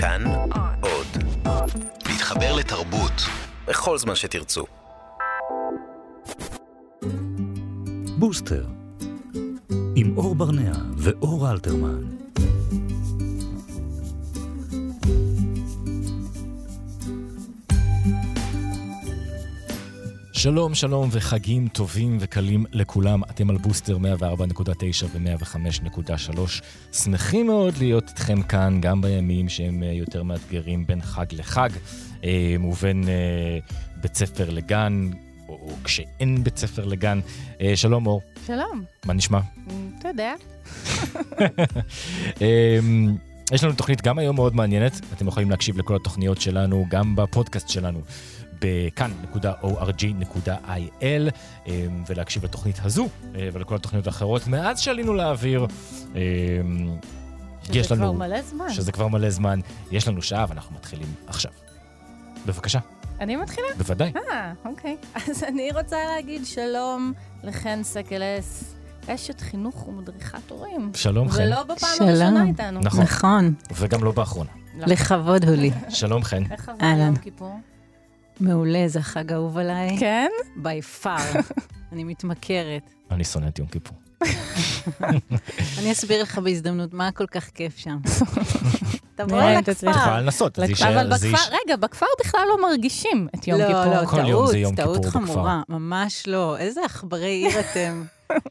כאן עוד. להתחבר לתרבות בכל זמן שתרצו. בוסטר, עם אור ברנע ואור אלתרמן. שלום, שלום וחגים טובים וקלים לכולם. אתם על בוסטר 104.9 ו-105.3. שמחים מאוד להיות איתכם כאן, גם בימים שהם אה, יותר מאתגרים בין חג לחג, אה, ובין אה, בית ספר לגן, או, או כשאין בית ספר לגן. שלום, אור. שלום. מה נשמע? אתה יודע. יש לנו תוכנית גם היום מאוד מעניינת, אתם יכולים להקשיב לכל התוכניות שלנו, גם בפודקאסט שלנו. בכאן.org.il אמ, ולהקשיב לתוכנית הזו אה, ולכל התוכניות האחרות מאז שעלינו לאוויר. אמ, שזה כבר לנו, מלא זמן. שזה כבר מלא זמן. יש לנו שעה ואנחנו מתחילים עכשיו. בבקשה. אני מתחילה? בוודאי. אה, אוקיי. אז אני רוצה להגיד שלום לחן סקלס. אשת חינוך ומדריכת הורים. שלום, חן. ולא בפעם הראשונה איתנו. נכון. נכון. וגם לא באחרונה. לא. לכבוד הוא לי. שלום, חן. איך עבר יום כיפור? מעולה, זה החג האהוב עליי. כן? בי פאר. אני מתמכרת. אני שונא את יום כיפור. אני אסביר לך בהזדמנות מה כל כך כיף שם. תבוא לכפר. את יכולה לנסות, זה יישאר. אבל בכפר, רגע, בכפר בכלל לא מרגישים את יום כיפור. לא, לא, טעות, טעות חמורה, ממש לא. איזה עכברי עיר אתם.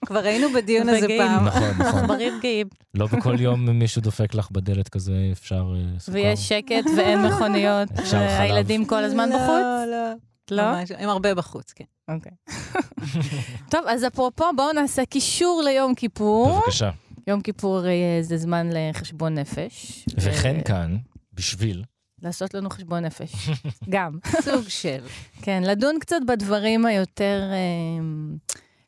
כבר היינו בדיון הזה פעם. נכון, נכון. עכברים גאים. לא בכל יום מישהו דופק לך בדלת כזה, אפשר אה, סוכר. ויש שקט ואין מכוניות, והילדים כל הזמן לא, בחוץ? לא, לא. ממש, הם הרבה בחוץ, כן. אוקיי. טוב, אז אפרופו, בואו נעשה קישור ליום כיפור. בבקשה. יום כיפור הרי אה, זה זמן לחשבון נפש. וכן כאן, בשביל... לעשות לנו חשבון נפש, גם. סוג של. כן, לדון קצת בדברים היותר... אה,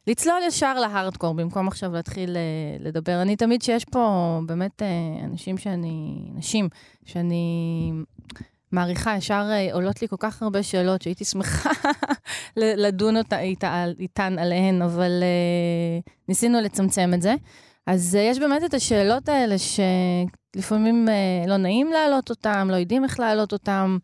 לצלול ישר להארדקור, במקום עכשיו להתחיל אה, לדבר. אני תמיד שיש פה באמת אה, אנשים שאני, נשים, שאני מעריכה, ישר אה, עולות לי כל כך הרבה שאלות שהייתי שמחה לדון אותה, איתה, איתן עליהן, אבל ניסינו לצמצם את זה. אז יש באמת את השאלות האלה שלפעמים לא נעים להעלות אותן, לא יודעים איך להעלות אותן.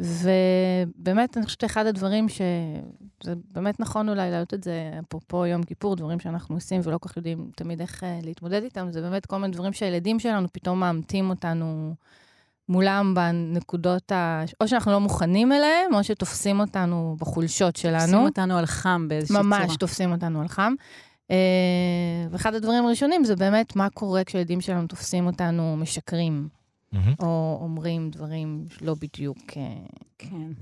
ובאמת, אני חושבת שאחד הדברים שזה באמת נכון אולי להעלות את זה, אפרופו יום כיפור, דברים שאנחנו עושים ולא כל כך יודעים תמיד איך uh, להתמודד איתם, זה באמת כל מיני דברים שהילדים שלנו פתאום מאמתים אותנו מולם בנקודות ה... או שאנחנו לא מוכנים אליהם, או שתופסים אותנו בחולשות שלנו. תופסים אותנו על חם באיזושהי ממש צורה. ממש תופסים אותנו על חם. Uh, ואחד הדברים הראשונים זה באמת מה קורה כשילדים שלנו תופסים אותנו משקרים. Mm-hmm. או אומרים דברים לא בדיוק... אה, כן.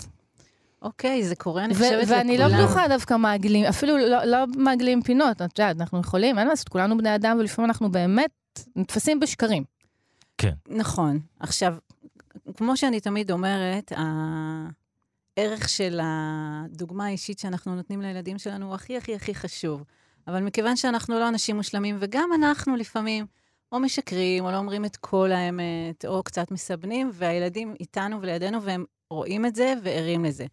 אוקיי, זה קורה, אני חושבת לכולם. ואני לא בטוחה דווקא מעגלים, אפילו לא, לא מעגלים פינות, את יודעת, אנחנו יכולים, אין מה לעשות, כולנו בני אדם, ולפעמים אנחנו באמת נתפסים בשקרים. כן. נכון. עכשיו, כמו שאני תמיד אומרת, הערך של הדוגמה האישית שאנחנו נותנים לילדים שלנו הוא הכי הכי הכי חשוב. אבל מכיוון שאנחנו לא אנשים מושלמים, וגם אנחנו לפעמים או משקרים, או לא אומרים את כל האמת, או קצת מסבנים, והילדים איתנו ולידינו, והם רואים את זה וערים לזה.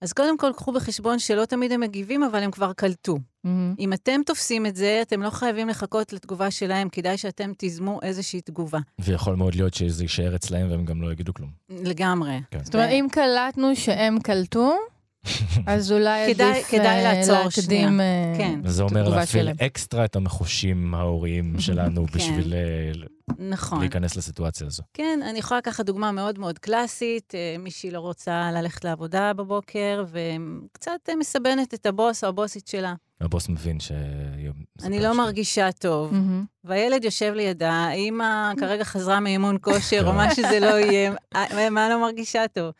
אז קודם כל, קחו בחשבון שלא תמיד הם מגיבים, אבל הם כבר קלטו. Mm-hmm. אם אתם תופסים את זה, אתם לא חייבים לחכות לתגובה שלהם, כדאי שאתם תיזמו איזושהי תגובה. ויכול מאוד להיות שזה יישאר אצלהם והם גם לא יגידו כלום. לגמרי. כן. זאת אומרת, אם קלטנו שהם קלטו, אז אולי כדאי, עדיף כדאי אה, לעצור להקדים אה, כן. זה אומר להפעיל אקסטרה את המחושים ההוריים שלנו כן. בשביל אה, נכון. להיכנס לסיטואציה הזו. כן, אני יכולה לקחת דוגמה מאוד מאוד קלאסית, מישהי לא רוצה ללכת לעבודה בבוקר, וקצת מסבנת את הבוס או הבוסית שלה. הבוס מבין ש... אני לא מרגישה טוב. והילד יושב לידה, האמא כרגע חזרה מאימון כושר, או מה שזה לא יהיה, מה לא מרגישה טוב?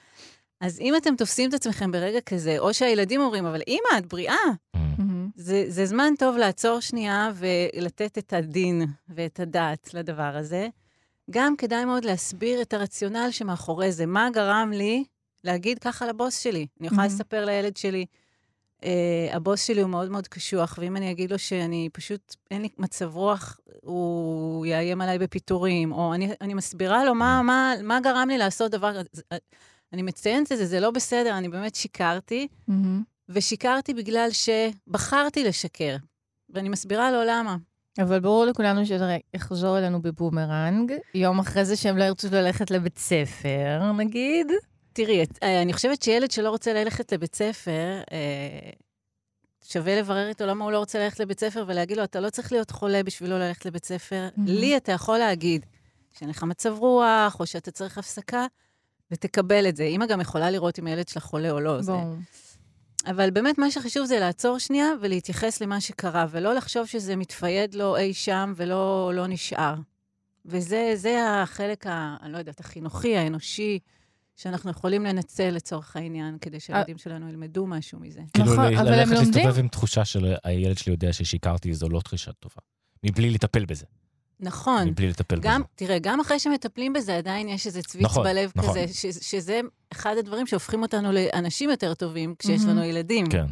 אז אם אתם תופסים את עצמכם ברגע כזה, או שהילדים אומרים, אבל אימא, את בריאה, mm-hmm. זה, זה זמן טוב לעצור שנייה ולתת את הדין ואת הדעת לדבר הזה. גם כדאי מאוד להסביר את הרציונל שמאחורי זה. מה גרם לי להגיד ככה לבוס שלי? אני יכולה mm-hmm. לספר לילד שלי, uh, הבוס שלי הוא מאוד מאוד קשוח, ואם אני אגיד לו שאני פשוט, אין לי מצב רוח, הוא יאיים עליי בפיטורים, או אני, אני מסבירה לו מה, מה, מה גרם לי לעשות דבר כזה. אני מציינת את זה, זה לא בסדר, אני באמת שיקרתי, mm-hmm. ושיקרתי בגלל שבחרתי לשקר. ואני מסבירה לו למה. אבל ברור לכולנו שזה יחזור אלינו בבומרנג, יום אחרי זה שהם לא ירצו ללכת לבית ספר, נגיד. תראי, אה, אני חושבת שילד שלא רוצה ללכת לבית ספר, אה, שווה לברר איתו למה הוא לא רוצה ללכת לבית ספר ולהגיד לו, אתה לא צריך להיות חולה בשבילו ללכת לבית ספר. Mm-hmm. לי אתה יכול להגיד שאין לך מצב רוח, או שאתה צריך הפסקה, ותקבל את זה. אימא גם יכולה לראות אם הילד שלך חולה או לא. בואו. זה... אבל באמת, מה שחשוב זה לעצור שנייה ולהתייחס למה שקרה, ולא לחשוב שזה מתפייד לו אי שם ולא לא נשאר. וזה החלק, ה, אני לא יודעת, החינוכי, האנושי, שאנחנו יכולים לנצל לצורך העניין, כדי שהילדים שלנו ילמדו משהו מזה. כאילו, נכון, אבל הם ללכת להסתובב עם תחושה של הילד שלי יודע ששיקרתי, זו לא תחושה טובה. מבלי לטפל בזה. נכון. מבלי לטפל גם, בזה. תראה, גם אחרי שמטפלים בזה, עדיין יש איזה צוויץ נכון, בלב נכון. כזה, ש, שזה אחד הדברים שהופכים אותנו לאנשים יותר טובים כשיש mm-hmm. לנו ילדים. כן.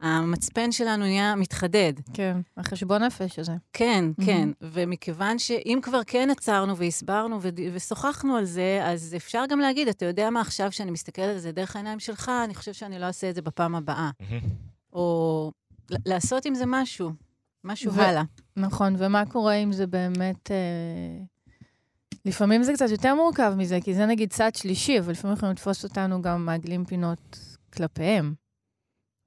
המצפן שלנו נהיה מתחדד. כן, החשבון נפש הזה. כן, mm-hmm. כן. ומכיוון שאם כבר כן עצרנו והסברנו ו- ושוחחנו על זה, אז אפשר גם להגיד, אתה יודע מה, עכשיו שאני מסתכלת על זה דרך העיניים שלך, אני חושב שאני לא אעשה את זה בפעם הבאה. Mm-hmm. או לעשות עם זה משהו, משהו ו- הלאה. נכון, ומה קורה אם זה באמת... אה... לפעמים זה קצת יותר מורכב מזה, כי זה נגיד צד שלישי, אבל לפעמים יכולים לתפוס אותנו גם מעגלים פינות כלפיהם.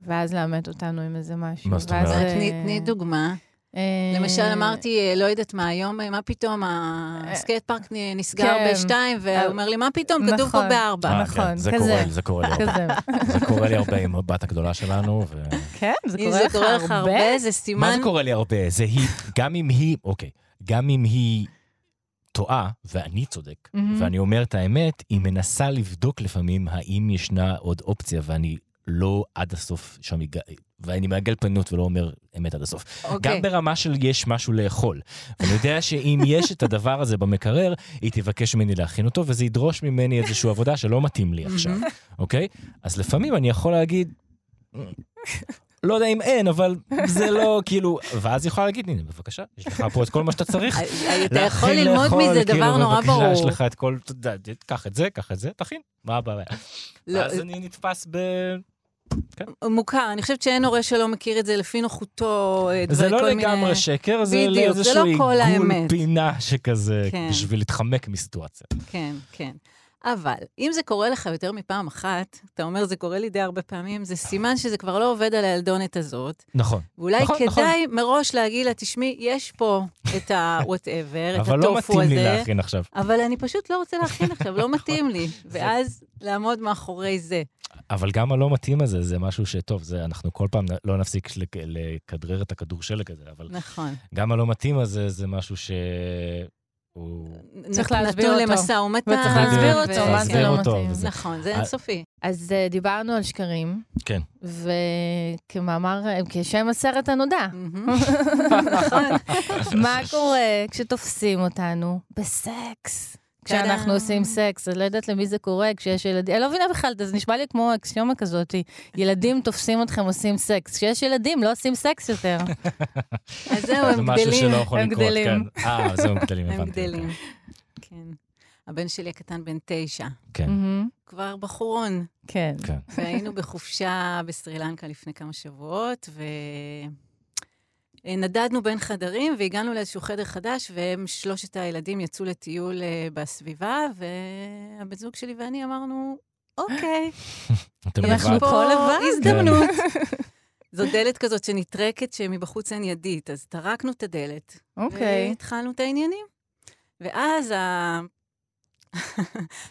ואז לעמת אותנו עם איזה משהו. מה זאת אומרת? תני דוגמה. אה, למשל, אמרתי, אה, לא יודעת מה, היום, מה פתאום, הסקייט פארק נסגר כן. בשתיים, והוא אומר לי, מה פתאום, כתוב פה נכון. בארבע. כן, נכון, כזה. זה קורה לי הרבה. זה קורה לי הרבה עם הבת הגדולה שלנו. כן, זה קורה לך הרבה. זה סימן... מה זה קורה לי הרבה? זה היא, גם אם היא, אוקיי, גם אם היא... טועה, ואני צודק, ואני אומר את האמת, היא מנסה לבדוק לפעמים האם ישנה עוד אופציה, ואני לא עד הסוף שם, ואני מעגל פנות ולא אומר אמת עד הסוף. Okay. אוקיי. גם ברמה של יש משהו לאכול. ואני יודע שאם יש את הדבר הזה במקרר, היא תבקש ממני להכין אותו, וזה ידרוש ממני איזושהי עבודה שלא מתאים לי עכשיו, אוקיי? okay? אז לפעמים אני יכול להגיד, לא יודע אם אין, אבל זה לא, כאילו, ואז היא יכולה להגיד, הנה, בבקשה, יש לך פה את כל מה שאתה צריך. אתה יכול ללמוד מזה כאילו, דבר נורא ברור. יש לך את כל, קח את זה, קח את זה, תכין, מה הבעיה? לא, אז אני נתפס ב... כן. מוכר, אני חושבת שאין הורה שלא מכיר את זה לפי נוחותו, אה, זה לא לגמרי מיני... שקר, זה בדיוק, זה לא. עיגול פינה שכזה, כן. בשביל להתחמק מסיטואציה. כן, כן. אבל אם זה קורה לך יותר מפעם אחת, אתה אומר, זה קורה לי די הרבה פעמים, זה סימן שזה כבר לא עובד על הילדונת הזאת. נכון. ואולי נכון, כדאי נכון. מראש להגיד לה, תשמעי, יש פה את ה-whatever, את הטופו הזה. אבל לא מתאים לי להכין עכשיו. אבל אני פשוט לא רוצה להכין עכשיו, לא מתאים לי. ואז לעמוד מאחורי זה. אבל גם הלא מתאים הזה, זה משהו שטוב, זה, אנחנו כל פעם לא נפסיק לכדרר את הכדור שלג הזה, אבל... נכון. גם הלא מתאים הזה, זה משהו ש... הוא... צריך להסביר אותו. למשא ומתן. וצריך להסביר אותו, מה זה לא מתאים. נכון, זה אינסופי. אז אה, דיברנו על שקרים. כן. וכמאמר, כשם הסרט הנודע. נכון. מה קורה כשתופסים אותנו בסקס? כשאנחנו עושים סקס, אז לא יודעת למי זה קורה, כשיש ילדים, אני לא מבינה בכלל, זה נשמע לי כמו אקסיומה כזאת, ילדים תופסים אתכם עושים סקס. כשיש ילדים, לא עושים סקס יותר. אז זהו, הם גדלים. יכול לקרות, כן. אה, זהו, הם גדלים, הבנתי. הם גדלים, כן. הבן שלי הקטן בן תשע. כן. כבר בחורון. כן. כן. והיינו בחופשה בסרילנקה לפני כמה שבועות, ו... אה, נדדנו בין חדרים והגענו לאיזשהו חדר חדש, והם, שלושת הילדים, יצאו לטיול uh, בסביבה, והבן זוג שלי ואני אמרנו, אוקיי, אנחנו פה לבד, הזדמנות. זו דלת כזאת שנטרקת, שמבחוץ אין ידית, אז טרקנו את הדלת. אוקיי. והתחלנו את העניינים. ואז ה...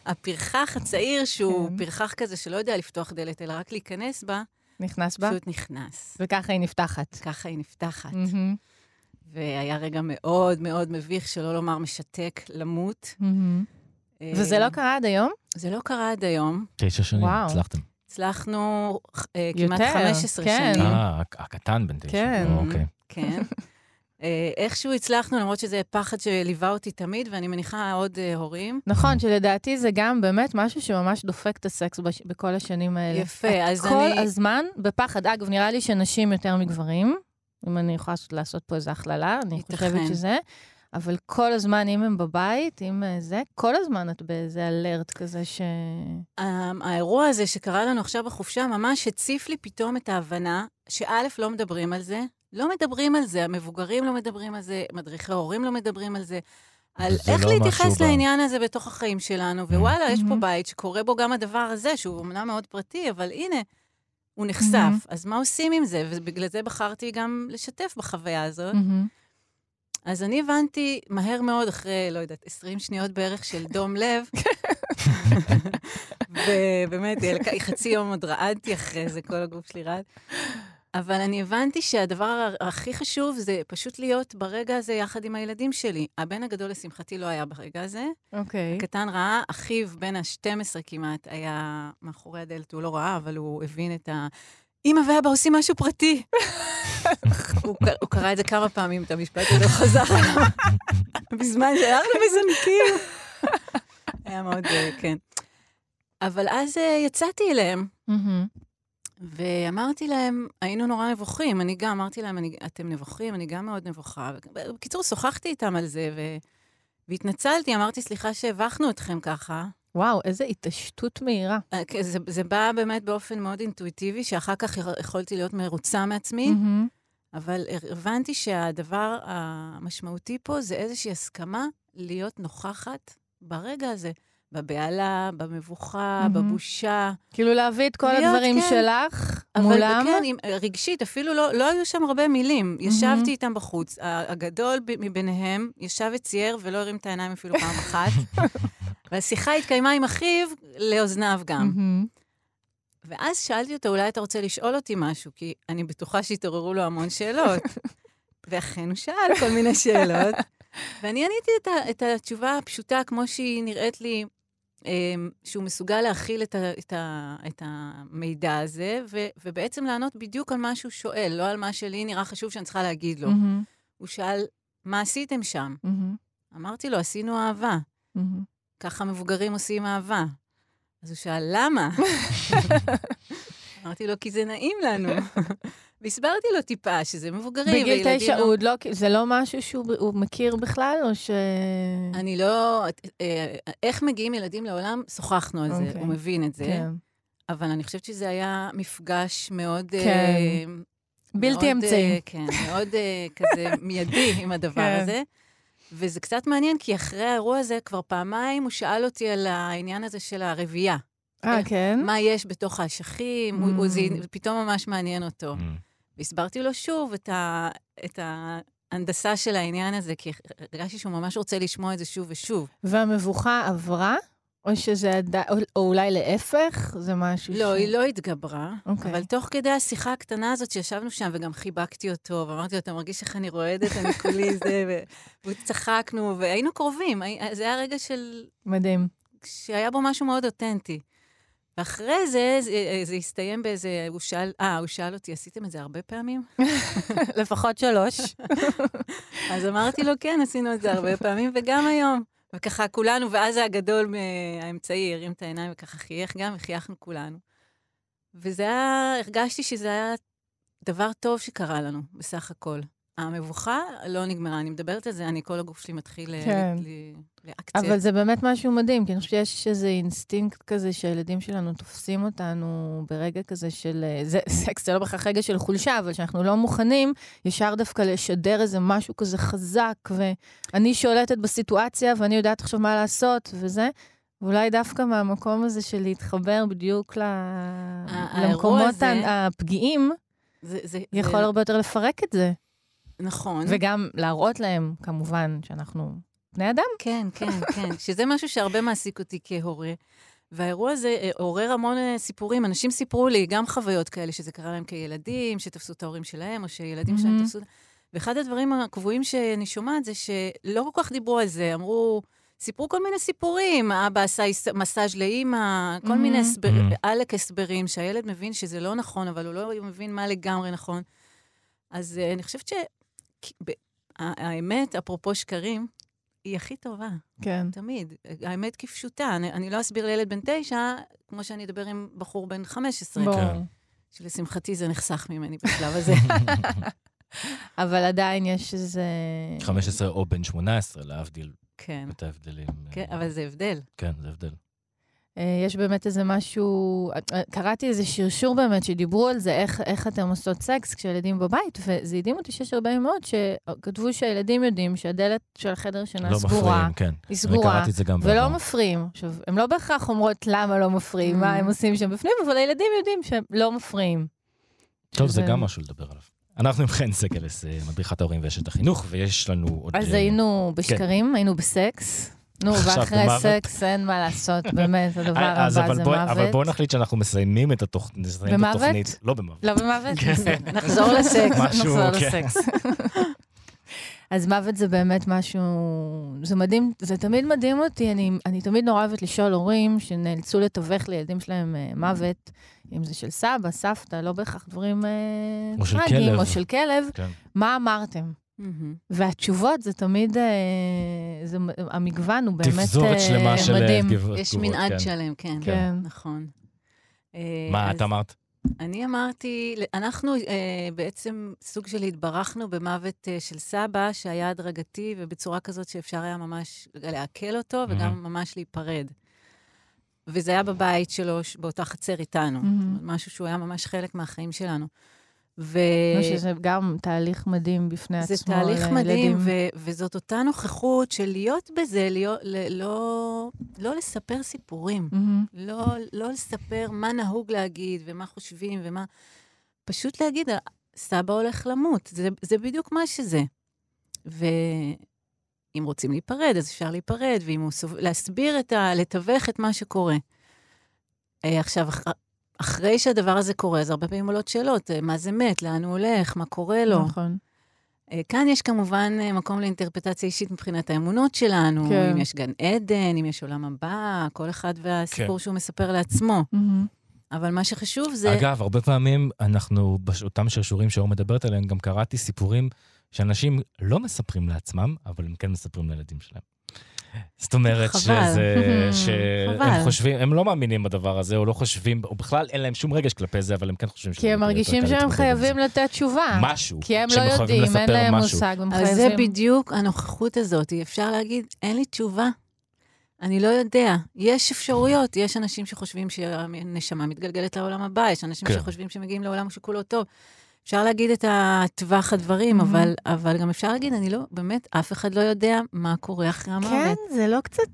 הפרחח הצעיר, שהוא כן. פרחח כזה שלא יודע לפתוח דלת, אלא רק להיכנס בה, נכנס בה? פשוט נכנס. וככה היא נפתחת. ככה היא נפתחת. Mm-hmm. והיה רגע מאוד מאוד מביך, שלא לומר משתק, למות. Mm-hmm. וזה לא קרה עד היום? זה לא קרה עד היום. תשע שנים, וואו. הצלחתם. הצלחנו אה, כמעט 15 כן. שנים. אה, הקטן בן תשע. כן. אוקיי. כן. אה, איכשהו הצלחנו, למרות שזה פחד שליווה אותי תמיד, ואני מניחה עוד uh, הורים. נכון, שלדעתי זה גם באמת משהו שממש דופק את הסקס בש... בכל השנים האלה. יפה, אז אני... כל הזמן בפחד. אגב, נראה לי שנשים יותר מגברים, אם אני יכולה לעשות פה איזו הכללה, אני יתכן. חושבת שזה. אבל כל הזמן, אם הם בבית, אם אה, זה, כל הזמן את באיזה אלרט כזה ש... האירוע הזה שקרה לנו עכשיו בחופשה ממש הציף לי פתאום את ההבנה שא', לא מדברים על זה, לא מדברים על זה, המבוגרים לא מדברים על זה, מדריכי ההורים לא מדברים על זה. על איך לא להתייחס לעניין הזה בתוך החיים שלנו, ווואלה, mm-hmm. יש פה בית שקורה בו גם הדבר הזה, שהוא אמנם מאוד פרטי, אבל הנה, הוא נחשף. Mm-hmm. אז מה עושים עם זה? ובגלל זה בחרתי גם לשתף בחוויה הזאת. Mm-hmm. אז אני הבנתי מהר מאוד, אחרי, לא יודעת, 20 שניות בערך של דום לב, ובאמת, חצי יום עוד רעדתי אחרי זה, כל הגוף שלי רעד. אבל אני הבנתי שהדבר הכי חשוב זה פשוט להיות ברגע הזה יחד עם הילדים שלי. הבן הגדול, לשמחתי, לא היה ברגע הזה. אוקיי. Okay. הקטן ראה, אחיו, בן ה-12 כמעט, היה מאחורי הדלת, הוא לא ראה, אבל הוא הבין את ה... אמא ואבא עושים משהו פרטי. הוא, הוא קרא את זה כמה פעמים, את המשפט הזה, הוא חזר בזמן שהלכנו מזנקים. היה מאוד, אה, כן. אבל אז אה, יצאתי אליהם. ואמרתי להם, היינו נורא נבוכים, אני גם אמרתי להם, אני, אתם נבוכים, אני גם מאוד נבוכה. בקיצור, שוחחתי איתם על זה, ו... והתנצלתי, אמרתי, סליחה שהבכנו אתכם ככה. וואו, איזה התעשתות מהירה. אה, כן, זה, זה בא באמת באופן מאוד אינטואיטיבי, שאחר כך יכולתי להיות מרוצה מעצמי, mm-hmm. אבל הבנתי שהדבר המשמעותי פה זה איזושהי הסכמה להיות נוכחת ברגע הזה. בבהלה, במבוכה, mm-hmm. בבושה. כאילו להביא את כל הדברים כן. שלך אבל מולם. אבל כן, עם, רגשית, אפילו לא, לא היו שם הרבה מילים. Mm-hmm. ישבתי איתם בחוץ. הגדול מביניהם ישב וצייר ולא הרים את העיניים אפילו פעם אחת. והשיחה התקיימה עם אחיו לאוזניו גם. Mm-hmm. ואז שאלתי אותו, אולי אתה רוצה לשאול אותי משהו? כי אני בטוחה שהתעוררו לו המון שאלות. ואכן הוא שאל כל מיני שאלות. ואני עניתי את, ה, את התשובה הפשוטה, כמו שהיא נראית לי שהוא מסוגל להכיל את, ה, את, ה, את המידע הזה, ו, ובעצם לענות בדיוק על מה שהוא שואל, לא על מה שלי נראה חשוב שאני צריכה להגיד לו. Mm-hmm. הוא שאל, מה עשיתם שם? Mm-hmm. אמרתי לו, עשינו אהבה. Mm-hmm. ככה מבוגרים עושים אהבה. אז הוא שאל, למה? אמרתי לו, כי זה נעים לנו. והסברתי לו טיפה שזה מבוגרים בגיל תשע, לא... לא, זה לא משהו שהוא מכיר בכלל, או ש... אני לא... אה, איך מגיעים ילדים לעולם, שוחחנו על. זה, אוקיי. הוא מבין את זה. כן. אבל אני חושבת שזה היה מפגש מאוד... אה, כן. בלתי אמצעי. כן, מאוד כזה מיידי עם הדבר כן. הזה. וזה קצת מעניין, כי אחרי האירוע הזה, כבר פעמיים הוא שאל אותי על העניין הזה של הרבייה. אה, כן? מה יש בתוך האשכים, mm. הוא, הוא, זה פתאום ממש מעניין אותו. Mm. והסברתי לו שוב את, ה, את ההנדסה של העניין הזה, כי הרגשתי שהוא ממש רוצה לשמוע את זה שוב ושוב. והמבוכה עברה? או שזה עדיין, או, או אולי להפך? זה משהו לא, ש... לא, היא לא התגברה. Okay. אוקיי. אבל תוך כדי השיחה הקטנה הזאת שישבנו שם, וגם חיבקתי אותו, ואמרתי לו, אתה מרגיש איך אני רועדת, אני כולי זה, וצחקנו, והיינו קרובים. זה היה רגע של... מדהים. שהיה בו משהו מאוד אותנטי. ואחרי זה, זה, זה הסתיים באיזה, הוא שאל, אה, הוא שאל אותי, עשיתם את זה הרבה פעמים? לפחות שלוש. אז אמרתי לו, כן, עשינו את זה הרבה פעמים, וגם היום. וככה כולנו, ואז הגדול האמצעי הרים את העיניים וככה חייך גם, וחייכנו כולנו. וזה היה, הרגשתי שזה היה דבר טוב שקרה לנו, בסך הכל. המבוכה לא נגמרה, אני מדברת על זה, אני, כל הגוף שלי מתחיל כן. ריאקציה. אבל זה באמת משהו מדהים, כי אני חושבת שיש איזה אינסטינקט כזה שהילדים שלנו תופסים אותנו ברגע כזה של... אה, זה סקס, זה לא בהכרח רגע של חולשה, אבל שאנחנו לא מוכנים ישר דווקא לשדר איזה משהו כזה חזק, ואני שולטת בסיטואציה ואני יודעת עכשיו מה לעשות, וזה. ואולי דווקא מהמקום הזה של להתחבר בדיוק ל... למקומות הזה... הפגיעים, זה, זה, יכול זה... הרבה יותר לפרק את זה. נכון. וגם להראות להם, כמובן, שאנחנו בני אדם. כן, כן, כן. שזה משהו שהרבה מעסיק אותי כהורה. והאירוע הזה אה, עורר המון אה, סיפורים. אנשים סיפרו לי גם חוויות כאלה, שזה קרה להם כילדים, שתפסו את ההורים שלהם, או שילדים mm-hmm. שלהם תפסו... ואחד הדברים הקבועים שאני שומעת זה שלא כל כך דיברו על זה. אמרו, סיפרו כל מיני סיפורים, אבא עשה מסאז' לאימא, כל mm-hmm. מיני הסבר, mm-hmm. עלק הסברים, שהילד מבין שזה לא נכון, אבל הוא לא מבין מה לגמרי נכון. אז uh, אני חושבת ש... האמת, אפרופו שקרים, היא הכי טובה. כן. תמיד. האמת כפשוטה. אני, אני לא אסביר לילד בן תשע, כמו שאני אדבר עם בחור בן 15. בוא. כן. שלשמחתי זה נחסך ממני בשלב הזה. אבל עדיין יש איזה... 15 או בן 18, להבדיל. כן. את ההבדלים. כן, אבל זה הבדל. כן, זה הבדל. אה, יש באמת איזה משהו, אה, קראתי איזה שרשור באמת, שדיברו על זה, איך, איך אתם עושות סקס כשהילדים בבית, וזה הדהים אותי שיש הרבה מאוד שכתבו שהילדים יודעים שהדלת של החדר שינה לא סגורה. מפריעים, כן. היא סגורה. אני קראתי את זה גם ולא בעבר. מפריעים. עכשיו, הן לא בהכרח אומרות למה לא מפריעים, Mm. מה הם עושים שם בפנים, אבל הילדים יודעים שהם לא מפריעים. טוב, זה שזה- גם משהו לדבר עליו. אנחנו עם חן סגלס, אה, מדריכת ההורים ואשת החינוך, ויש לנו עוד... אז אה, היינו בשקרים, היינו בסקס. נו, ואחרי. סקס אין מה לעשות, באמת, הדבר אה, הבא זה מוות. אבל בואו נחליט שאנחנו מסיימים את התוכ- נסיים את במוות? התוכנית. לא במוות. לא במוות? בסדר. נחזור לסקס. נחזור כן. לסקס. אז מוות זה באמת משהו, זה מדהים, זה תמיד מדהים אותי, אני, אני תמיד נורא אוהבת לשאול הורים שנאלצו לתווך לילדים שלהם אה, מוות, אם זה של סבא, סבתא, לא בהכרח דברים אה, או של טרגיים, כלב. או של כלב, כן. מה אמרתם? והתשובות זה תמיד, אה, זה, המגוון הוא באמת תפזורת אה, שלמה של אה, מדהים. תגובות. יש מנעד כן. שלם, כן. כן. נכון. אה, מה את אמרת? אני אמרתי, אנחנו אה, בעצם סוג של התברכנו במוות אה, של סבא, שהיה הדרגתי ובצורה כזאת שאפשר היה ממש לעכל אותו וגם מהמם. ממש להיפרד. וזה היה בבית שלו, באותה חצר איתנו. אומרת, משהו שהוא היה ממש חלק מהחיים שלנו. ו... לא, שזה גם תהליך מדהים בפני זה עצמו. תהליך לילדים. מדהים, ו- וזאת אותה נוכחות של להיות בזה, להיות, ל- לא, לא לספר סיפורים. מהמם. לא, לא לספר מה נהוג להגיד ומה חושבים ומה... פשוט להגיד, סבא הולך למות, זה, זה בדיוק מה שזה. ואם רוצים להיפרד, אז אפשר להיפרד, ואם הוא סוב... להסביר את ה... לתווך את מה שקורה. אה, עכשיו. אחרי שהדבר הזה קורה, אז הרבה פעמים עולות שאלות, אה, מה זה מת, לאן הוא הולך, מה קורה לו. נכון. אה, כאן יש כמובן אה, מקום לאינטרפטציה אישית מבחינת האמונות שלנו, כן. אם יש גן עדן, אם יש עולם הבא, כל אחד והסיפור כן. שהוא מספר לעצמו. מהמם. אבל מה שחשוב זה... אגב, הרבה פעמים אנחנו, באותם שרשורים שאור מדברת עליהם, גם קראתי סיפורים שאנשים לא מספרים לעצמם, אבל הם כן מספרים לילדים שלהם. זאת אומרת חבל. שזה, שהם חבל. חושבים, הם לא מאמינים בדבר הזה, או לא חושבים, או בכלל אין להם שום רגש כלפי זה, אבל הם כן חושבים כי הם מרגישים שהם. חייבים לתת תשובה. משהו. כי הם לא שהם יודעים, אין להם משהו. מושג, הם אז חייבים... זה בדיוק הנוכחות הזאת. אפשר להגיד, אין לי תשובה. אני לא יודע. יש אפשרויות. יש אנשים שחושבים שהנשמה מתגלגלת לעולם הבא, יש אנשים כן. שחושבים שמגיעים לעולם שכולו טוב. אפשר להגיד את הטווח הדברים, Mhm. אבל, אבל גם אפשר להגיד, אני לא, באמת, אף אחד לא יודע מה קורה אחרי המוות. כן, זה לא קצת...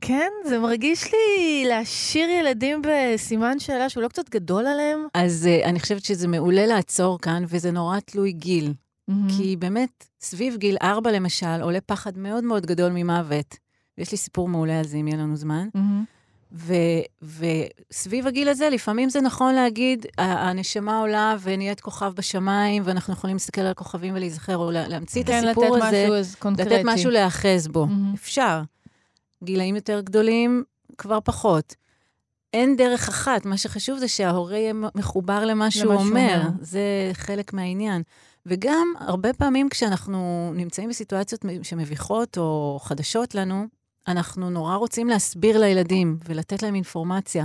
כן, זה מרגיש לי להשאיר ילדים בסימן שאלה שהוא לא קצת גדול עליהם. אז uh, אני חושבת שזה מעולה לעצור כאן, וזה נורא תלוי גיל. מהמם. כי באמת, סביב גיל ארבע למשל, עולה פחד מאוד מאוד גדול ממוות. ויש לי סיפור מעולה על זה, אם יהיה לנו זמן. מהמם. ו, וסביב הגיל הזה, לפעמים זה נכון להגיד, הנשמה עולה ונהיית כוכב בשמיים, ואנחנו יכולים להסתכל על כוכבים ולהיזכר, או לה- להמציא את כן, לתת הסיפור הזה, משהו אז קונקרטי. לתת משהו להיאחז בו. מהמם. אפשר. גילאים יותר גדולים, כבר פחות. אין דרך אחת, מה שחשוב זה שההורה יהיה מחובר למה שהוא למה שהוא אומר. אומר. זה חלק מהעניין. וגם, הרבה פעמים כשאנחנו נמצאים בסיטואציות שמביכות או חדשות לנו, אנחנו נורא רוצים להסביר לילדים ולתת להם אינפורמציה.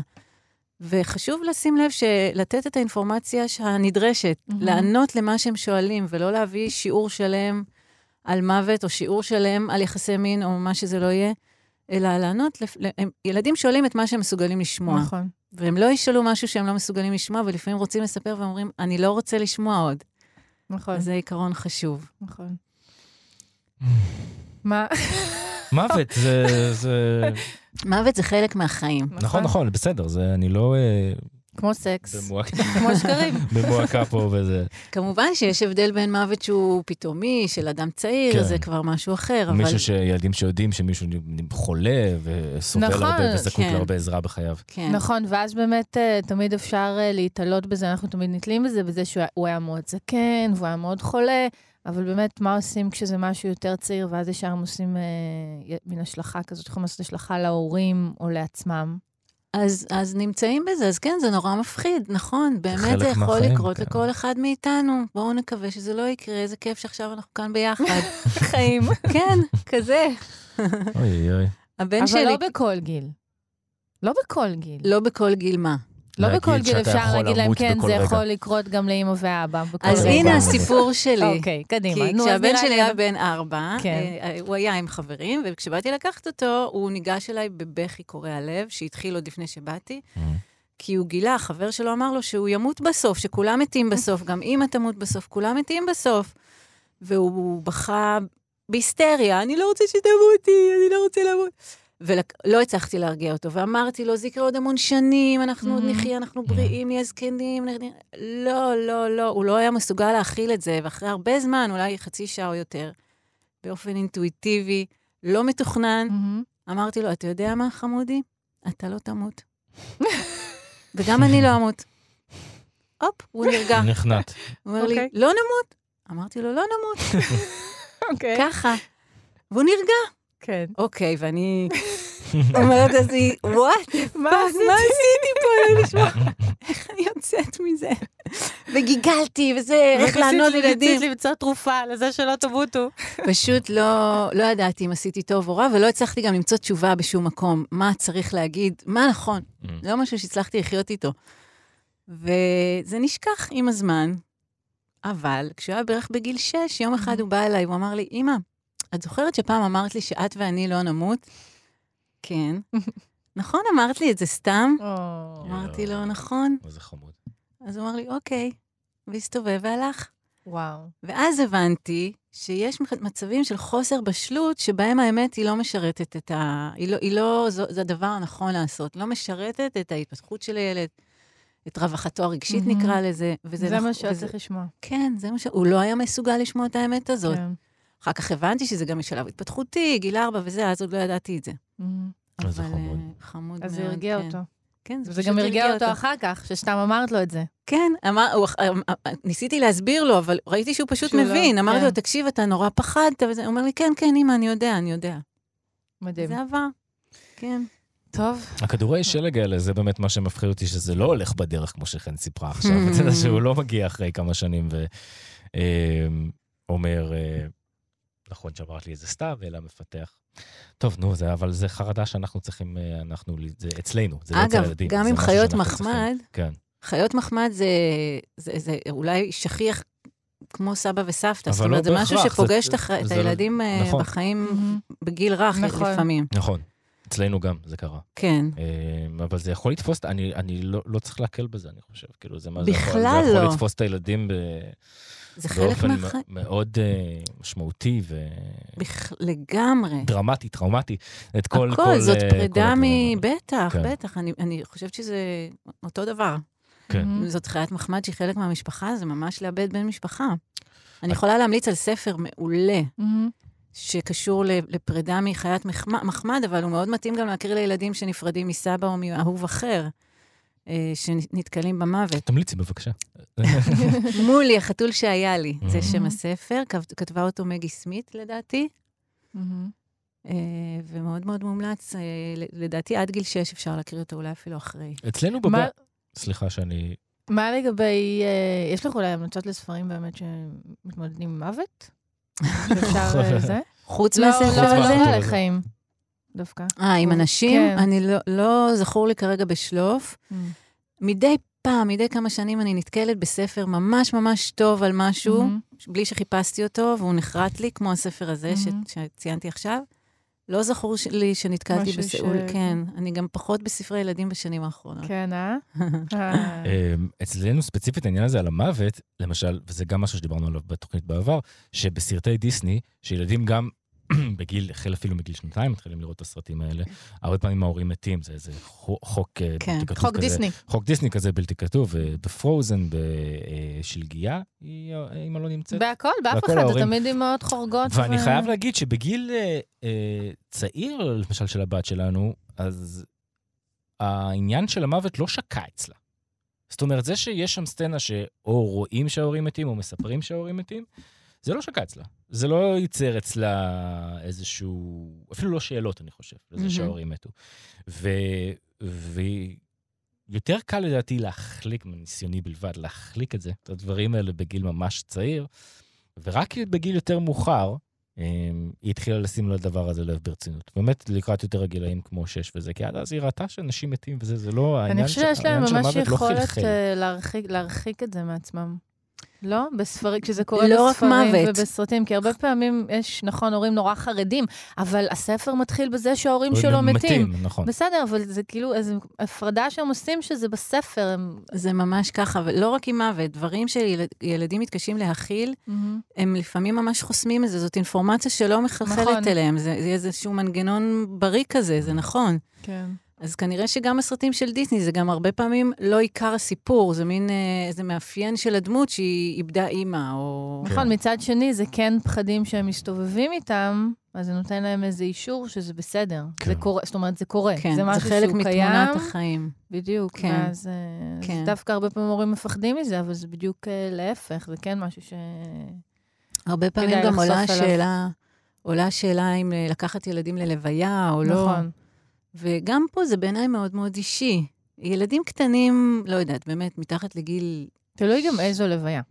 וחשוב לשים לב שלתת את האינפורמציה הנדרשת, מהמם. לענות למה שהם שואלים, ולא להביא שיעור שלם על מוות, או שיעור שלם על יחסי מין, או מה שזה לא יהיה, אלא לענות, לפ... הם, ילדים שואלים את מה שהם מסוגלים לשמוע. נכון. והם לא ישאלו משהו שהם לא מסוגלים לשמוע, ולפעמים רוצים לספר ואומרים, אני לא רוצה לשמוע עוד. נכון, זה עיקרון חשוב. נכון. מה? מוות, זה... זה... מוות זה חלק מהחיים. נכון, נכון, בסדר, זה אני לא אה, כמו סקס, כמו שקרים. במועקה פה וזה. כמובן שיש הבדל בין מוות שהוא פתאומי, של אדם צעיר, כן. זה כבר משהו אחר, אבל... מישהו שילדים שיודעים שמישהו חולה וסובל נכון, הרבה וזקוק כן. להרבה עזרה בחייו. כן. נכון, ואז באמת אה, תמיד אפשר אה, להתעלות בזה, אנחנו תמיד נתלים בזה, בזה שהוא היה- הוא היה מאוד זקן, והוא היה מאוד חולה, אבל באמת, מה עושים כשזה משהו יותר צעיר, ואז ישר הם עושים אה, מין השלכה כזאת, יכולים לעשות השלכה להורים או לעצמם. אז, אז נמצאים בזה, אז כן, זה נורא מפחיד, נכון, באמת זה יכול מהחיים, לקרות כן. לכל אחד מאיתנו. בואו נקווה שזה לא יקרה, איזה כיף שעכשיו אנחנו כאן ביחד. חיים. כן, כזה. אוי אוי. הבן אבל שלי, לא בכל גיל. לא בכל גיל. לא בכל גיל מה. לא בכל גיל אפשר להגיד להם, כן, זה יכול לקרות גם לאימא ואבא. אז הנה הסיפור שלי. אוקיי, קדימה. כי כשהבן שלי היה בן ארבע, כן. אה, הוא היה עם חברים, וכשבאתי לקחת אותו, הוא ניגש אליי בבכי קורע לב, שהתחיל עוד לפני שבאתי. Mm-hmm. כי הוא גילה, החבר שלו אמר לו שהוא ימות בסוף, שכולם מתים בסוף, גם אמא תמות בסוף, כולם מתים בסוף. והוא בכה בהיסטריה, אני לא רוצה שתמותי, אני לא רוצה למות. ולא הצלחתי להרגיע אותו, ואמרתי לו, זה יקרה עוד המון שנים, אנחנו עוד נחיה, אנחנו בריאים, נהיה זקנים. לא, לא, לא, הוא לא היה מסוגל להכיל את זה, ואחרי הרבה זמן, אולי חצי שעה או יותר, באופן אינטואיטיבי, לא מתוכנן, אמרתי לו, אתה יודע מה, חמודי? אתה לא תמות. וגם אני לא אמות. הופ, הוא נרגע. נחנט. הוא אומר לי, אוקיי. לא נמות. אמרתי לו, לא נמות. אוקיי. ככה. והוא נרגע. כן. אוקיי, ואני אומרת לעצמי, וואט? מה עשיתי פה? לשמוע? איך אני יוצאת מזה? וגיגלתי, וזה, איך לענות לילדים. רציתי למצוא תרופה לזה שלא תמותו. פשוט לא, לא ידעתי אם עשיתי טוב או רע, ולא הצלחתי גם למצוא תשובה בשום מקום. מה צריך להגיד, מה נכון. Mm. לא משהו שהצלחתי לחיות איתו. וזה נשכח עם הזמן, אבל כשהוא היה בערך בגיל 6, יום אחד הוא בא אליי, הוא אמר לי, אמא, את זוכרת שפעם אמרת לי שאת ואני לא נמות? כן. נכון, אמרת לי את זה סתם? אמרתי לו, נכון. איזה חמוד. אז הוא אמר לי, אוקיי. והסתובב והלך. וואו. ואז הבנתי שיש מצבים של חוסר בשלות, שבהם האמת היא לא משרתת את ה... היא לא, היא לא זה, זה הדבר הנכון לעשות. לא משרתת את ההתפתחות של הילד, את רווחתו הרגשית mm-hmm. נקרא לזה. וזה זה נכ... מה שהיה צריך לשמוע. כן, זה מה ש... הוא לא היה מסוגל לשמוע את האמת הזאת. כן. אחר כך הבנתי שזה גם משלב התפתחותי, גיל ארבע וזה, אז עוד לא ידעתי את זה. Mm-hmm. איזה חמוד. אה, חמוד מאוד, אז זה הרגיע כן. אותו. כן, זה פשוט הרגיע אותו. וזה גם הרגיע אותו אחר כך, שסתם אמרת לו את זה. כן, אמר, הוא, אה, ניסיתי להסביר לו, אבל ראיתי שהוא פשוט שהוא לא, מבין. לא, אמרתי כן. לו, תקשיב, אתה נורא פחדת, וזה, הוא אומר לי, כן, כן, אמא, אני יודע, אני יודע. מדהים. זה עבר, כן. טוב. הכדורי שלג האלה, זה באמת מה שמפחיד אותי, שזה לא הולך בדרך, כמו שחן סיפרה עכשיו. אתה יודע שהוא לא מגיע אחרי כמה שנים ואומר, אה, נכון שאמרת לי איזה סתיו, אלא מפתח. טוב, נו, זה, אבל זה חרדה שאנחנו צריכים, אה, אנחנו, זה אצלנו, זה לא אצל הילדים. אגב, גם עם חיות מחמד, כן. חיות מחמד זה, זה, זה אולי שכיח כמו סבא וסבתא. זאת אומרת, לא זה משהו שפוגש זה, את, זה, את זה לא- הילדים לא, נכון. בחיים mm-hmm. בגיל רך נכון. לפעמים. נכון. אצלנו גם זה קרה. כן. אה, אבל זה יכול לתפוס, אני, אני לא, לא צריך להקל בזה, אני חושב. כאילו, זה מה זה יכול, לא. זה יכול לתפוס את הילדים ב... זה חלק מהחיים. מאוד uh, משמעותי ו... בכ... לגמרי. דרמטי, טראומטי. את כל... הכל, כל, זאת uh, פרידה מ... בטח, כן. בטח. אני, אני חושבת שזה אותו דבר. כן. Mm-hmm. זאת חיית מחמד שהיא חלק מהמשפחה, זה ממש לאבד בן משפחה. אני יכולה להמליץ על ספר מעולה. Mm-hmm. שקשור לפרידה מחיית מחמד, אבל הוא מאוד מתאים גם להכיר לילדים שנפרדים מסבא או מאהוב אחר. אה, שנתקלים במוות. תמליצי בבקשה. מולי, החתול שהיה לי, זה שם הספר, כתבה אותו מגי סמית לדעתי. אה, ומאוד מאוד מומלץ, אה, לדעתי עד גיל 6 אפשר להקריא אותו, אולי אפילו אחרי. אצלנו בבית, סליחה שאני... מה לגבי, יש לך אולי המלצות לספרים באמת שמתמודדים עם מוות? אפשר זה? חוץ לא, מהספר הזה? לא, לא, לא לחיים. דווקא. אה, עם אנשים? כן. אני לא, לא זכור לי כרגע בשלוף. Mm. מדי פעם, מדי כמה שנים אני נתקלת בספר ממש ממש טוב על משהו, mm-hmm. בלי שחיפשתי אותו, והוא נחרט לי, כמו הספר הזה mm-hmm. ש, שציינתי עכשיו. לא זכור לי שנתקלתי בסאול, ש... כן. אני גם פחות בספרי ילדים בשנים האחרונות. כן, אה? אמ, אצלנו ספציפית העניין הזה על המוות, למשל, וזה גם משהו שדיברנו עליו בתוכנית בעבר, שבסרטי דיסני, שילדים גם בגיל, החל אפילו מגיל שנתיים, מתחילים לראות את הסרטים האלה. הרבה פעמים ההורים מתים, זה איזה חוק אה, כן, בלתי כתוב חוק כזה. דיסני. חוק דיסני כזה בלתי כתוב, בפרוזן, בשלגיה, אמא לא נמצאת. בהכל, באף אחד, זה תמיד אמהות חורגות. ואני חייב להגיד שבגיל אה, אה, צעיר, למשל של הבת שלנו, אז העניין של המוות לא שקע אצלה. זאת אומרת, זה שיש שם סצנה שאו רואים שההורים מתים, או מספרים שההורים מתים, זה לא שקע אצלה. זה לא ייצר אצלה איזשהו, אפילו לא שאלות, אני חושב, לזה mm-hmm. שההורים מתו. ו... ויותר קל לדעתי להחליק, מניסיוני בלבד, להחליק את זה, את הדברים האלה בגיל ממש צעיר, ורק בגיל יותר מאוחר, היא התחילה לשים לדבר הזה לב ברצינות. באמת, לקראת יותר הגילאים כמו שש וזה, כי עד אז היא ראתה שאנשים מתים וזה, זה לא, העניין של מוות לא חלחל. אני חושבת שיש להם ממש יכולת להרחיק, להרחיק את זה מעצמם. לא? בספרים, כשזה קורה לא בספרים ובסרטים, כי הרבה פעמים יש, נכון, הורים נורא חרדים, אבל הספר מתחיל בזה שההורים שלו מתים. מתים, נכון. בסדר, אבל זה כאילו איזו הפרדה שהם עושים שזה בספר. הם... זה ממש ככה, ולא רק עם מוות, דברים שילדים מתקשים להכיל, mm-hmm. הם לפעמים ממש חוסמים את זה, זאת אינפורמציה שלא מחלחלת נכון. אליהם, זה, זה איזשהו מנגנון בריא כזה, זה נכון. כן. אז כנראה שגם הסרטים של דיסני זה גם הרבה פעמים לא עיקר הסיפור, זה מין אה, איזה מאפיין של הדמות שהיא איבדה אימא, או... נכון, כן. מצד שני, זה כן פחדים שהם מסתובבים איתם, אז זה נותן להם איזה אישור שזה בסדר. כן. זה קורה, זאת אומרת, זה קורה. כן, זה משהו שהוא קיים. זה חלק מתמונת החיים. בדיוק, כן. ואז אה, כן. אז דווקא הרבה פעמים הורים מפחדים מזה, אבל זה בדיוק אה, להפך, זה כן משהו ש... הרבה פעמים גם עולה השאלה, עולה השאלה אם לקחת ילדים ללוויה או נכון. לא. נכון. וגם פה זה בעיניי מאוד מאוד אישי. ילדים קטנים, לא יודעת, באמת, מתחת לגיל... תלוי גם איזו לוויה.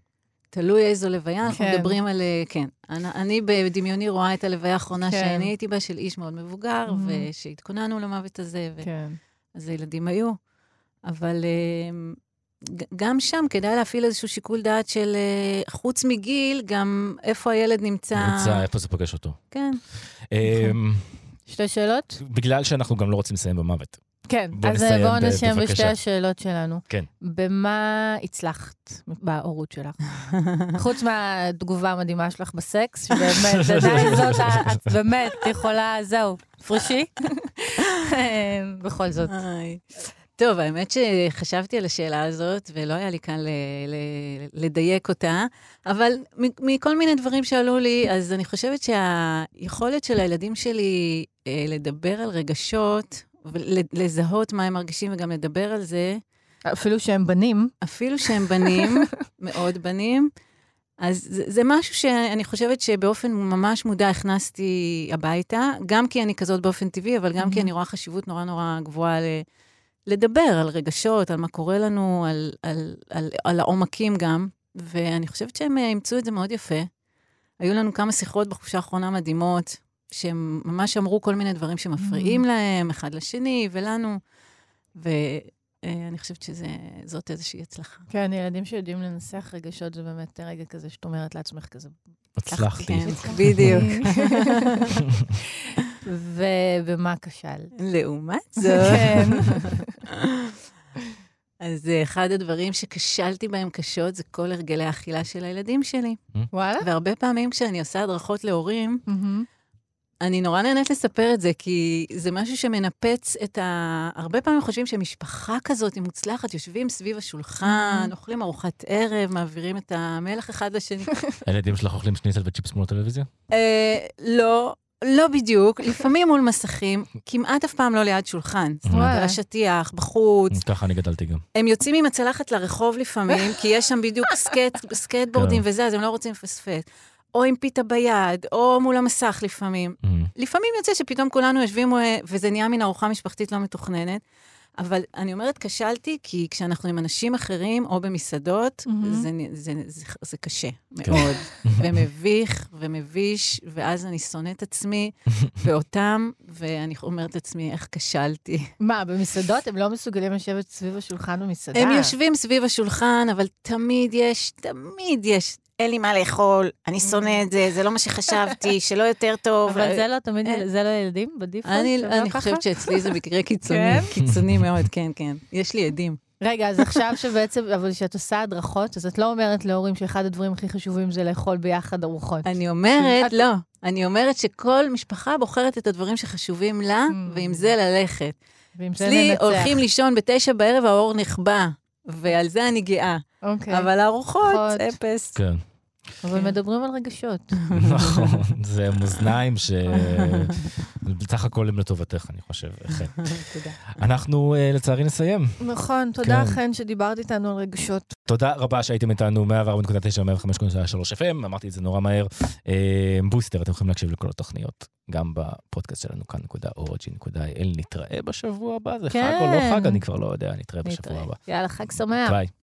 תלוי איזו לוויה, כן. אנחנו מדברים על... אה, כן. אני, אני בדמיוני רואה את הלוויה האחרונה כן. שאני הייתי בה, של איש מאוד מבוגר, mm-hmm. ושהתכוננו למוות הזה, ו... כן. אז הילדים היו. אבל אה, גם שם כדאי להפעיל איזשהו שיקול דעת של, אה, חוץ מגיל, גם איפה הילד נמצא. נמצא, איפה זה פוגש אותו. כן. שתי שאלות? בגלל שאנחנו גם לא רוצים לסיים במוות. כן, בוא אז בואו נסיים בשתי השאלות שלנו. כן. במה הצלחת בהורות שלך? חוץ מהתגובה המדהימה שלך בסקס, שבאמת, עדיין זאת, את באמת יכולה, זהו, פרשי. בכל זאת. טוב, האמת שחשבתי על השאלה הזאת, ולא היה לי קל לדייק אותה, אבל מכל מיני דברים שעלו לי, אז אני חושבת שהיכולת של הילדים שלי אה, לדבר על רגשות, ולזהות מה הם מרגישים וגם לדבר על זה, אפילו שהם בנים. אפילו שהם בנים, מאוד בנים. אז זה, זה משהו שאני חושבת שבאופן ממש מודע הכנסתי הביתה, גם כי אני כזאת באופן טבעי, אבל גם mm-hmm. כי אני רואה חשיבות נורא נורא גבוהה ל... לדבר על רגשות, על מה קורה לנו, על, על, על, על העומקים גם, ואני חושבת שהם אה, אימצו את זה מאוד יפה. היו לנו כמה שיחות בחופשה האחרונה מדהימות, שהם ממש אמרו כל מיני דברים שמפריעים mm. להם, אחד לשני ולנו, ואני חושבת שזאת איזושהי הצלחה. כן, ילדים שיודעים לנסח רגשות, זה באמת רגע כזה שאת אומרת לעצמך כזה. הצלחתי. כן, בדיוק. ובמה כשל? לעומת זאת. כן. אז אה, אחד הדברים שכשלתי בהם קשות זה כל הרגלי האכילה של הילדים שלי. וואלה? והרבה פעמים כשאני עושה הדרכות להורים, אני נורא נהנית לספר את זה, כי זה משהו שמנפץ את ה... הרבה פעמים חושבים שמשפחה כזאת היא מוצלחת, יושבים סביב השולחן, אוכלים ארוחת ערב, מעבירים את המלח אחד לשני. הילדים שלך אוכלים שניצל וצ'יפס מול הטלוויזיה? אה, לא, לא בדיוק, לפעמים מול מסכים, כמעט אף פעם לא ליד שולחן. זאת אומרת, על השטיח, בחוץ. ככה אני גדלתי גם. הם יוצאים עם הצלחת לרחוב לפעמים, כי יש שם בדיוק סקייטבורדים. כן. וזה, אז הם לא רוצים לפספס. או עם פיתה ביד, או מול המסך לפעמים. לפעמים יוצא שפתאום כולנו יושבים, אה, וזה נהיה מין ארוחה משפחתית לא מתוכננת. אבל אני אומרת, כשלתי, כי כשאנחנו עם אנשים אחרים, או במסעדות, mm-hmm. זה, זה, זה, זה קשה כן. מאוד, ומביך ומביש, ואז אני שונאת עצמי ואותם, ואני אומרת לעצמי, איך כשלתי. מה, במסעדות הם לא מסוגלים לשבת סביב השולחן במסעדה? הם יושבים סביב השולחן, אבל תמיד יש, תמיד יש אין לי מה לאכול, אני שונא את זה, זה לא מה שחשבתי, שלא יותר טוב. אבל זה לא תמיד, אה. זה לילדים בדיפולט? אני לא חושבת שאצלי זה מקרה קיצוני, כן? קיצוני מאוד, כן, כן. יש לי עדים. רגע, אז עכשיו שבעצם, אבל כשאת עושה הדרכות, אז את לא אומרת להורים שאחד הדברים הכי חשובים זה לאכול ביחד ארוחות. אני אומרת, לא. אני אומרת שכל משפחה בוחרת את הדברים שחשובים לה, mm. ועם זה ללכת. ועם זה ננצח. אצלי הולכים לישון בתשע בערב, האור נחבא. ועל זה אני גאה. אוקיי. אבל ארוחות, אפס. כן. אבל כן. מדברים על רגשות. נכון, זה מאזניים שבסך הכל הם לטובתך, אני חושב, חן. תודה. אנחנו אה, לצערי נסיים. נכון, תודה חן שדיברת איתנו על רגשות. תודה רבה שהייתם איתנו 104.9 ו-105.3 FM, אמרתי את זה נורא מהר. אה, בוסטר, אתם יכולים להקשיב לכל התוכניות, גם בפודקאסט שלנו כאן.org.il. נתראה בשבוע הבא, זה חג או לא כן. חג? אני כבר לא יודע, נתראה בשבוע הבא. יאללה, חג שמח. ביי.